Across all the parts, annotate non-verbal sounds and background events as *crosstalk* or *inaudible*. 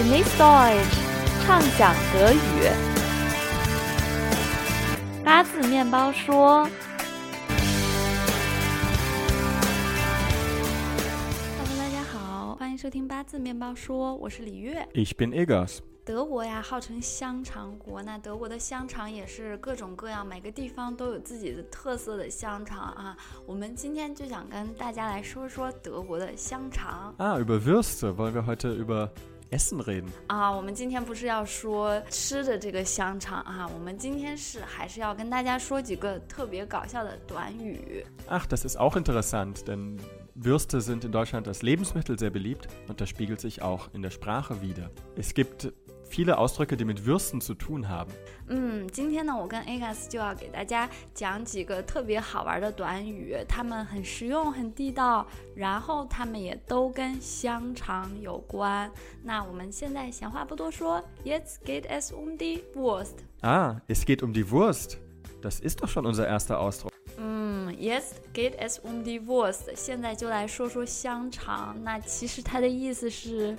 Genieß Deutsch，畅想德语。八字面包说：“Hello，大家好，欢迎收听八字面包说，我是李月。Ich bin Eggers. 德国呀，号称香肠国。那德国的香肠也是各种各样，每个地方都有自己的特色的香肠啊。我们今天就想跟大家来说说德国的香肠 Ah, über Würste wollen wir heute über Essen reden. 啊。我们今天不是要说吃的这个香肠啊，我们今天是还是要跟大家说几个特别搞笑的短语。Ach, das ist auch interessant, denn Würste sind in Deutschland als Lebensmittel sehr beliebt und das spiegelt sich auch in der Sprache wider. Es gibt viele Ausdrücke, die mit Würsten zu tun haben. 嗯，今天呢，我跟 Agas 就要给大家讲几个特别好玩的短语，它们很实用、很地道，然后它们也都跟香肠有关。那我们现在闲话不多说，Jetzt geht es um die Wurst。 Ah, es geht um die Wurst. Das ist doch schon unser erster Ausdruck. 嗯，Jetzt geht es um die Wurst。现在就来说说香肠。那其实它的意思是，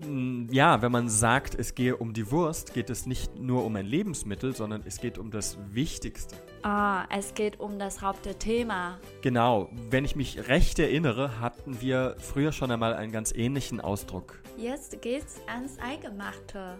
Mm, Ja, wenn man sagt, es gehe um die Wurst, geht es nicht nur um ein Lebensmittel, sondern es geht um das Wichtigste. 啊，es geht um das Hauptthema。 Genau, wenn ich mich recht erinnere, hatten wir früher schon einmal einen ganz ähnlichen Ausdruck. Jetzt geht's ans Eingemachte。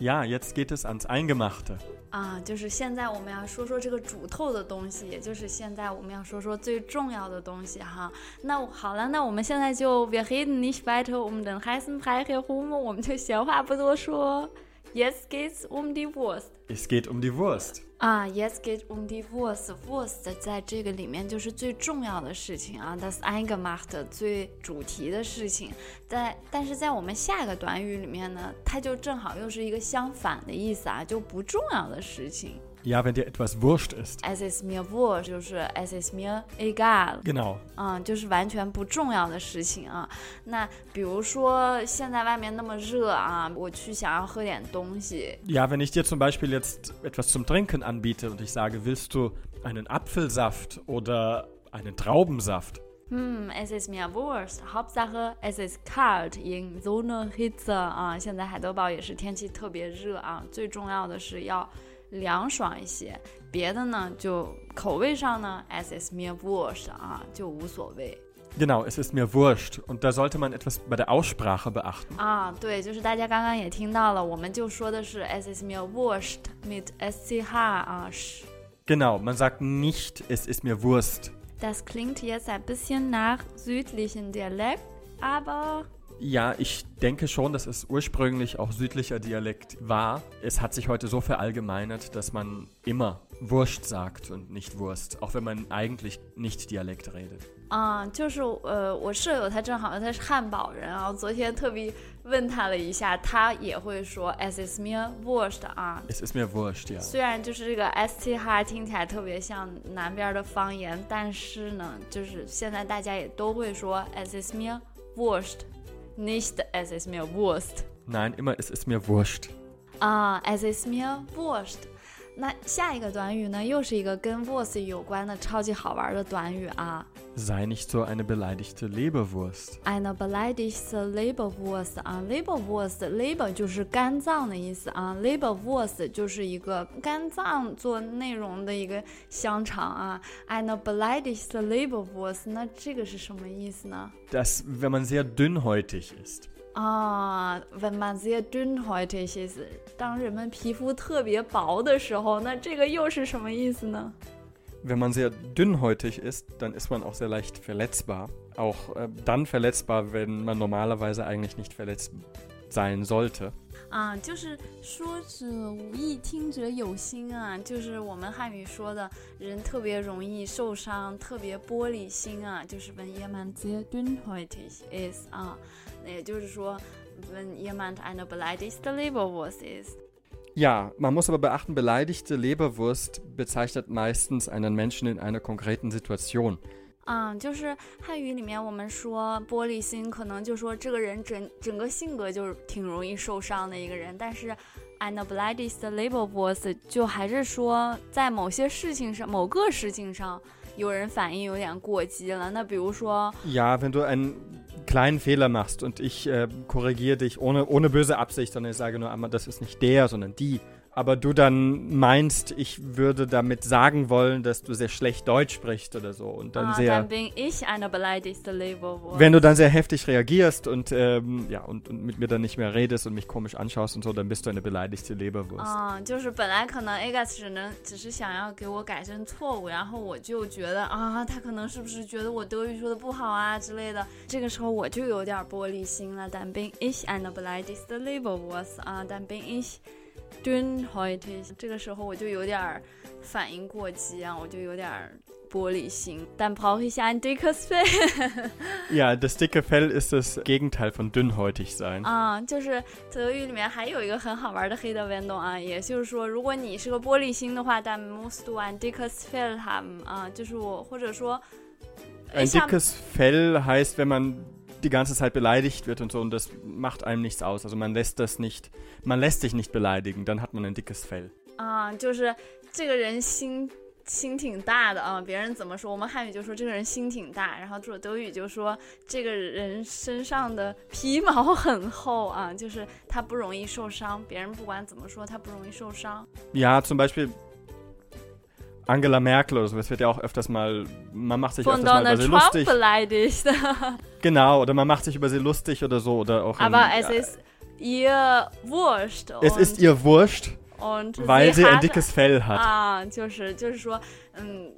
Ja, jetzt geht es ans Eingemachte. 啊，就是现在我们要说说这个煮透的东西，也就是现在我们要说说最重要的东西哈。那好了，那我们现在就 wir reden nicht weiter um den heißen Brei herum，我们就闲话不多说。Jetzt geht's um die Wurst。 Es geht um die Wurst. 啊，Jetzt geht um die Wurst。Wurst 在这个里面就是最重要的事情啊，das Eingemachte 最主题的事情。在但是在我们下一个短语里面呢，它就正好又是一个相反的意思啊，就不重要的事情。Ja, wenn dir etwas wurscht ist. Es ist mir wurscht，就是 es ist mir egal， Genau. 嗯，就是完全不重要的事情啊。那比如说现在外面那么热啊，我去想要喝点东西， Ja, wenn ich dir zum Beispiel jetzt etwas zum Trinken anbiete und ich sage, willst du einen Apfelsaft oder einen Traubensaft? 嗯，es ist mir wurscht，Hauptsache es ist kalt in so einer Hitze 啊。现在海德堡也是天气特别热啊，最重要的是要 凉爽一些，别的呢就口味上呢，es ist mir wurscht 啊，就无所谓。 Genau, es ist mir wurscht. Und da sollte man etwas bei der Aussprache beachten. 啊，对，就是大家刚刚也听到了，我们就说的是 es ist mir wurscht mit sch 啊，是 Genau, man sagt nicht, es ist mir Wurst. Das klingt jetzt ein bisschen nach südlichen Dialekt, aber Ja, ich denke schon, dass es ursprünglich auch südlicher Dialekt war. Es hat sich heute so verallgemeinert, dass man immer Wurscht sagt und nicht Wurst, auch wenn man eigentlich nicht Dialekt redet. 啊、就是呃，我舍友他正好他是汉堡人啊，我昨天特别问他了一下，他也会说 es ist mir wurscht 啊。 Es ist mir wurscht, ja. 虽然就是这个 sch 听起来特别像南边的方言，但是呢，就是现在大家也都会说 es ist mir Wurscht，nicht es ist mir Wurst。Nein, immer es ist mir wurscht. 啊、es ist mir wurscht。那下一个短语呢，又是一个跟 wurst 有关的超级好玩的短语啊。Sei nicht so eine beleidigte Leberwurst. Eine beleidigte Leberwurst 啊，Leberwurst，Leber 就是肝脏的意思啊，Leberwurst 就是一个肝脏做内容的一个香肠啊。Eine beleidigte Leberwurst，那这个是什么意思呢？ Das, wenn man sehr dünnhäutig ist. 啊，wenn man sehr dünnhäutig ist，当人们皮肤特别薄的时候，那这个又是什么意思呢？ Wenn man sehr dünnhäutig ist, dann ist man auch sehr leicht verletzbar. Auch äh, dann verletzbar, wenn man normalerweise eigentlich nicht verletzt sein sollte. 啊，就是说者无意，听者有心啊，就是我们汉语说的人特别容易受伤，特别玻璃心啊，就是 wenn jemand sehr dünnhäutig ist 啊，也就是说 wenn jemand eine beleidigte Leberwurst ist。 Ja, man muss aber beachten, beleidigte Leberwurst bezeichnet meistens einen Menschen in einer konkreten Situation. 嗯，就是汉语里面我们说玻璃心，可能就说这个人整整个性格就是挺容易受伤的一个人，但是 eine beleidigte Leberwurst 就还是说在某些事情上、某个事情上 有人反应有点过激了。那比如说，Ja, wenn du einen kleinen Fehler machst und ich äh, korrigiere dich ohne, ohne böse Absicht, sondern ich sage nur einmal, das ist nicht der, sondern die. aber du dann meinst, ich würde damit sagen wollen, dass du sehr schlecht Deutsch sprichst oder so und dann ah, sehr. Dann bin ich eine beleidigte Leberwurst. Wenn du dann sehr heftig reagierst und ähm, ja und, und, mit mir dann nicht mehr redest und mich komisch anschaust und so, dann bist du eine beleidigte Leberwurst. 啊，就是本来可能 Agas 只能只是想要给我改正错误，然后我就觉得啊，他可能是不是觉得我德语说的不好啊之类的，这个时候我就有点玻璃心了。Dann bin ich eine beleidigte Leberwurst 啊，dann bin ich dünnhäutig，这个时候我就有点反应过激啊，我就有点玻璃心。Dann brauche ich ein dickes Fell。ja, das dicke Fell ist das Gegenteil von dünnhäutig sein。啊，就是德语里面还有一个很好玩的黑的运动啊，也就是说，如果你是个玻璃心的话，dann musst du ein dickes Fell haben 啊，就是我或者说。Ein dickes Fell heißt, wenn man die ganze Zeit beleidigt wird und so und das macht einem nichts aus. Also man lässt das nicht, man lässt sich nicht beleidigen, dann hat man ein dickes Fell. 啊，就是这个人心心挺大的啊，别人怎么说，我们汉语就说这个人心挺大，然后说德语就说这个人身上的皮毛很厚啊，就是他不容易受伤，别人不管怎么说他不容易受伤。Ja, zum Beispiel Angela Merkel oder so, das wird ja auch öfters mal, man macht sich Von öfters Donald mal über Trump sie lustig. beleidigt. *laughs* genau, oder man macht sich über sie lustig oder so. Oder auch Aber in, es ist ihr wurscht. Es ist ihr wurscht, und weil sie, sie ein hat, dickes Fell hat. 啊，就是就是说，嗯。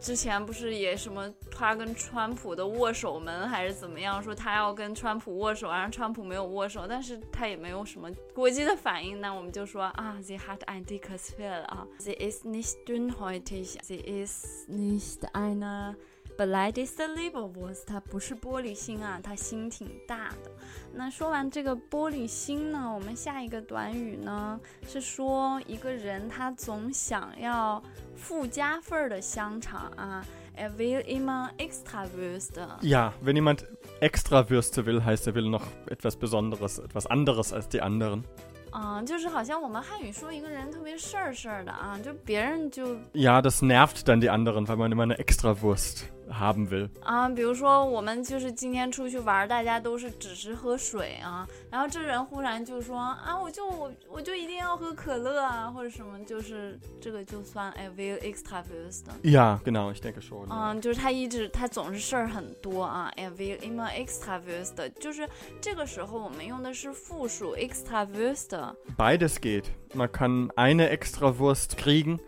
之前不是也什么他跟川普的握手门还是怎么样，说他要跟川普握手，然后川普没有握手，但是他也没有什么国际的反应，那我们就说啊，sie hat ein dickes Fell 啊，sie ist nicht dünnhäutig，sie ist nicht eine beleidigte Leberwurst，他不是玻璃心啊，他心挺大的。那说完这个玻璃心呢，我们下一个短语呢是说一个人他总想要附加份儿的香肠啊。Er will immer extra Würste. Ja, wenn jemand extra Würste will, heißt er will noch etwas Besonderes, etwas anderes als die anderen. 啊，就是好像我们汉语说一个人特别事儿事儿的啊，就别人就 Ja, das nervt dann die anderen, weil man immer eine Extrawurst haben will 啊，比如说我们就是今天出去玩，大家都是只是喝水啊，然后这人忽然就说啊，我就我我就一定要喝可乐啊，或者什么，就是这个就算 I will extra Würste。 Ja, genau, ich denke schon. 嗯，就是他一直他总是事儿很多啊，I will immer extra Würste，就是这个时候我们用的是复数 extra Würste。 Beides geht. Man kann eine Extrawurst kriegen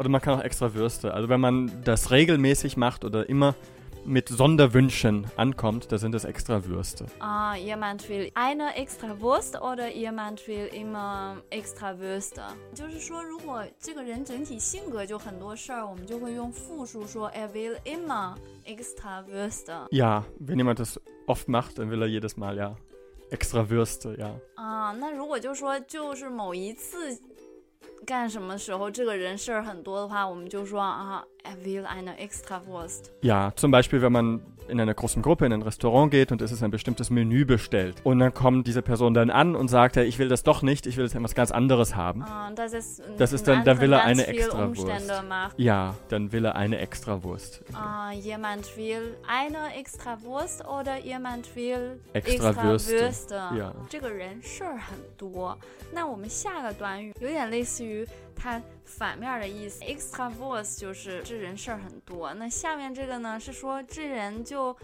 oder man kann auch extra Würste. Also wenn man das regelmäßig macht oder immer mit Sonderwünschen ankommt, da sind es extra Würste. 啊、jemand will eine extra Wurst oder jemand will immer extra Würste。就是说，如果这个人整体性格就很多事儿，我们就会用复数说 er will immer extra Würste。 Ja, wenn jemand das oft macht, dann will er jedes Mal ja extra Würste, ja. 啊、那如果就说就是某一次 干什么时候，这个人事儿很多的话，我们就说啊，er will eine extra Wurst。 Ja, zum Beispiel, wenn man in einer großen Gruppe in ein Restaurant geht und es ist ein bestimmtes Menü bestellt. Und dann kommt diese Person dann an und sagt, hey, ich will das doch nicht, ich will jetzt etwas ganz anderes haben. 嗯，das ist Das ist dann- dann will er eine ganz viel extra Umstände Wurst. macht. Ja, dann will er eine Extrawurst. Ah, jemand will eine extra Wurst oder jemand will Extra Würste. Würste. Ja. 这个人事儿很多。那我们下个短语有点类似于 它反面的意思，extra Wurst 就是这人事儿很多。那下面这个呢是说这人就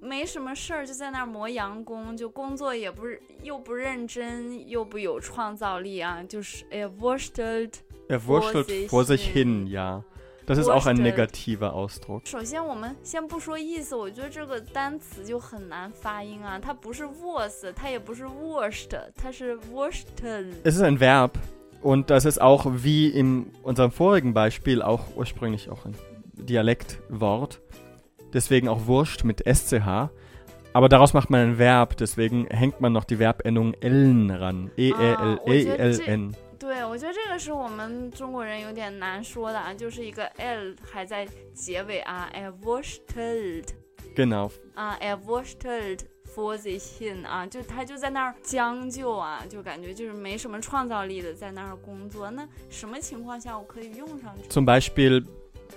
没什么事儿，就在那儿磨洋工，就工作也不是又不认真又不有创造力啊，就是 er wurstelt Er wurschtelt sich vor sich hin. ja. Das ist auch ein negativer Ausdruck. 首先，我们先不说意思，我觉得这个单词就很难发音啊。它不是 was，它也不是 washed，它是 washed。Es ist ein Verb und das ist auch wie in unserem vorigen Beispiel auch ursprünglich auch ein Dialektwort. Deswegen auch Wurscht mit SCH. Aber daraus macht man ein Verb, deswegen hängt man noch die Verbendung Ln ran. E Ah, oh, ich E-L-E-L-N. 对，我觉得这个是我们中国人有点难说的啊，就是一个 l 还在结尾啊，er washed Genau. 啊，er washed for sich hin 啊，就他就在那儿将就啊，就感觉就是没什么创造力的在那儿工作。那什么情况下我可以用上这个？ Zum Beispiel,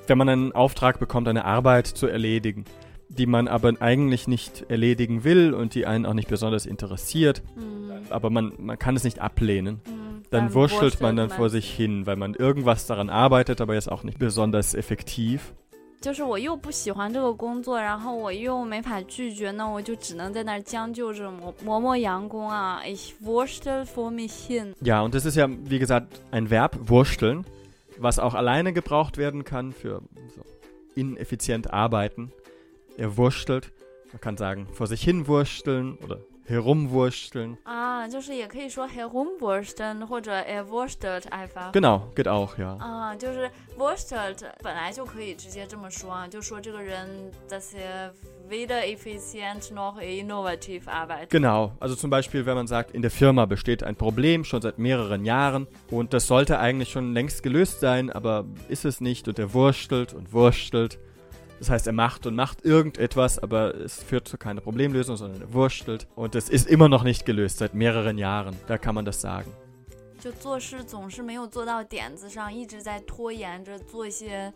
wenn man einen Auftrag bekommt, eine Arbeit zu erledigen, die man aber eigentlich nicht erledigen will und die einen auch nicht besonders interessiert, Mhm aber man, man kann es nicht ablehnen, 嗯， dann 但 wurschtelt man dann 嘛 vor sich hin, weil man irgendwas daran arbeitet, aber jetzt auch nicht besonders effektiv. 就是我又不喜欢这个工作，然后我又没法拒绝，那我就只能在那儿将就着磨磨磨洋工啊。Ich wurstel vor mich hin。 Ja, und das ist ja, wie gesagt, ein Verb, wursteln, was auch alleine gebraucht werden kann für so ineffizient arbeiten. Er wurstelt. Man kann sagen, vor sich hin wursteln oder herumwursteln. 啊，就是也可以说 herumwursteln 或者 er wurstelt einfach。 Genau, geht auch, ja. 啊，就是 wurstelt 本来就可以直接这么说啊，就说这个人 dass er weder effizient noch innovativ arbeitet。 Genau, also zum Beispiel, wenn man sagt, in der Firma besteht ein Problem schon seit mehreren Jahren und das sollte eigentlich schon längst gelöst sein, aber ist es nicht und er wurstelt und wurstelt. Das heißt, er macht und macht irgendetwas, aber es führt zu keiner Problemlösung, sondern er wurstelt und es ist immer noch nicht gelöst seit mehreren Jahren. Da kann man das sagen. 就做事总是没有做到点子上，一直在拖延着做一些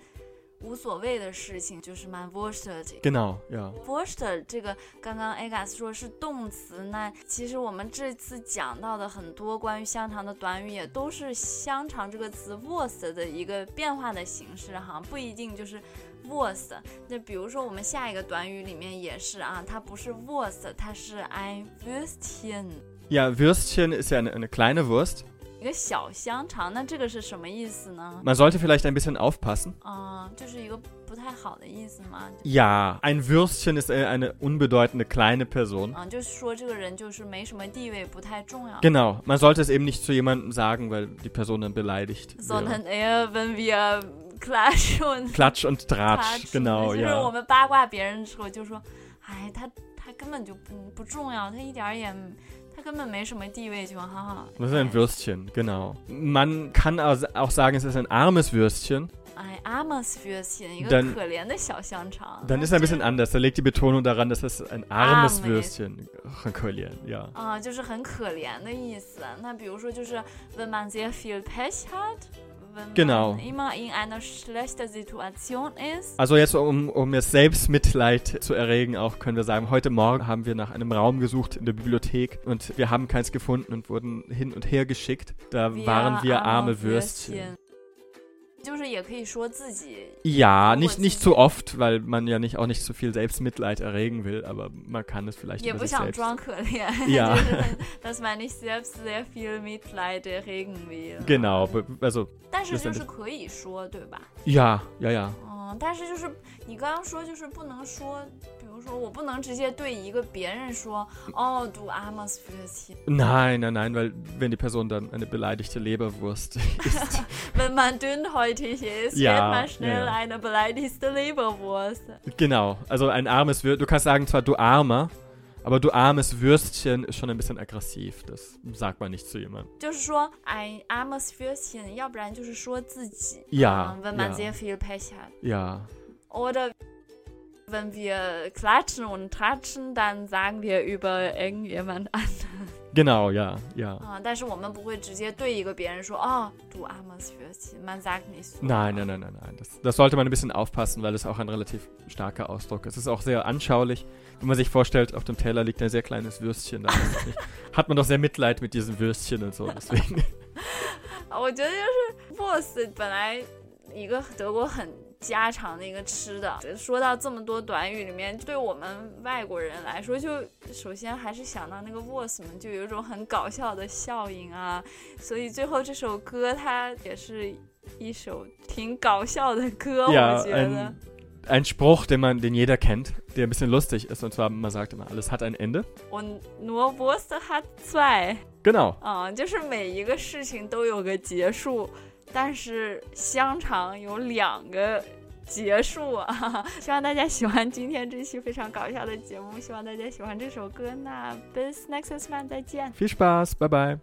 无所谓的事情，就是蛮 wurstel。 Genau, ja. wurstel 这个刚刚 Agas 说是动词，那其实我们这次讲到的很多关于香肠的短语，也都是香肠这个词 wurst 的一个变化的形式哈，不一定就是 wurst。那比如说我们下一个短语里面也是啊，它不是 wurst，它是 ein Würstchen。 Ja, Würstchen ist ja eine, eine kleine Wurst. 一个小香肠，那这个是什么意思呢？ Man sollte vielleicht ein bisschen aufpassen. 啊、就是一个不太好的意思吗？ Ja, ein Würstchen ist äh, eine unbedeutende kleine Person. 啊、就是说这个人就是没什么地位，不太重要。 Genau, man sollte es eben nicht zu jemandem sagen, weil die Person dann beleidigt wäre. sondern eher, wenn wir Klatsch und *laughs* Klatsch und Tratsch, Tratsch， genau, 就是我 ja. 们八卦别人的时候就说，哎，他他根本就不不重要，他一点儿也他根本没什么地位，就哈哈。 Das ist ein Würstchen, genau. Man kann au- auch sagen, es ist ein armes Würstchen. 哎，armes Würstchen，一个 Dann- 可怜的小香肠。 Dann 那 ist er ein 这 bisschen 个 anders. Da legt die Betonung daran, dass es ein armes Armes. Würstchen. Kollieren, ja. 啊，就是很可怜的意思。那比如说，就是 wenn man sehr viel Pech hat。 wenn Genau. man immer in einer schlechten Situation ist. Also jetzt, um, um jetzt Selbstmitleid zu erregen, auch können wir sagen, heute Morgen haben wir nach einem Raum gesucht in der Bibliothek und wir haben keins gefunden und wurden hin und her geschickt. Da waren wir arme Würstchen. 就是也可以说自己 Ja, Oh, nicht, es nicht ist- zu oft, weil man ja nicht auch nicht zu viel Selbstmitleid erregen will, aber man kann es vielleicht 也 über 不 sich 想 selbst. 装可怜， Ja. 就是很 *laughs* dass man nicht selbst sehr viel Mitleid erregen will。 Genau, be- also 但是就 letztendlich 是可以说，对吧？ ja, ja, ja. 嗯，但是就是你刚刚说，就是不能说， 比如说我不能直接对一个别人说，哦，du armes Würstchen。 Nein, nein, nein, weil wenn die Person dann eine beleidigte Leberwurst *laughs* ist. Wenn man dünnhäutig ist, Ja, wird man schnell ja, ja. eine beleidigte Leberwurst. genau, also ein armes Würstchen. Du kannst sagen zwar du armer, aber du armes Würstchen ist schon ein bisschen aggressiv. Das sagt man nicht zu jemandem. 就是说，ein armes Würstchen，要不然就是说自己。 Ja, 嗯 wenn man ja. sehr viel Pech hat. Ja, Oder wenn wir klatschen und tratschen, dann sagen wir über irgendjemand anderen. genau, ja, ja. 啊，但是我们不会直接对一个别人说，哦，du armes Würstchen. Man sagt nicht so. Nein, nein, nein, nein, nein. Das, das sollte man ein bisschen aufpassen, weil es auch ein relativ starker Ausdruck ist. Es ist auch sehr anschaulich. Wenn man sich vorstellt, auf dem Teller liegt ein sehr kleines Würstchen, dann weiß ich nicht, *laughs* hat man doch sehr Mitleid mit diesem Würstchen und so. Deswegen. *laughs* 我觉得就是 Wurst 本来一个德国很 家常的一个吃的，说到这么多短语里面，对我们外国人来说，就首先还是想到那个嘛，就有一种很搞笑的效应啊，所以最后这首歌它也是一首挺搞笑的歌我觉得 ein,。ein Spruch, den man, den jeder kennt, der ein bisschen lustig ist. Und zwar, man sagt immer, alles hat ein Ende. Und nur Wurst hat zwei。Genau. 啊，就是每一个事情都有个结束，但是香肠有两个结束啊！希望大家喜欢今天这期非常搞笑的节目，希望大家喜欢这首歌。那 bis next time 再见。Viel Spaß. Bye bye.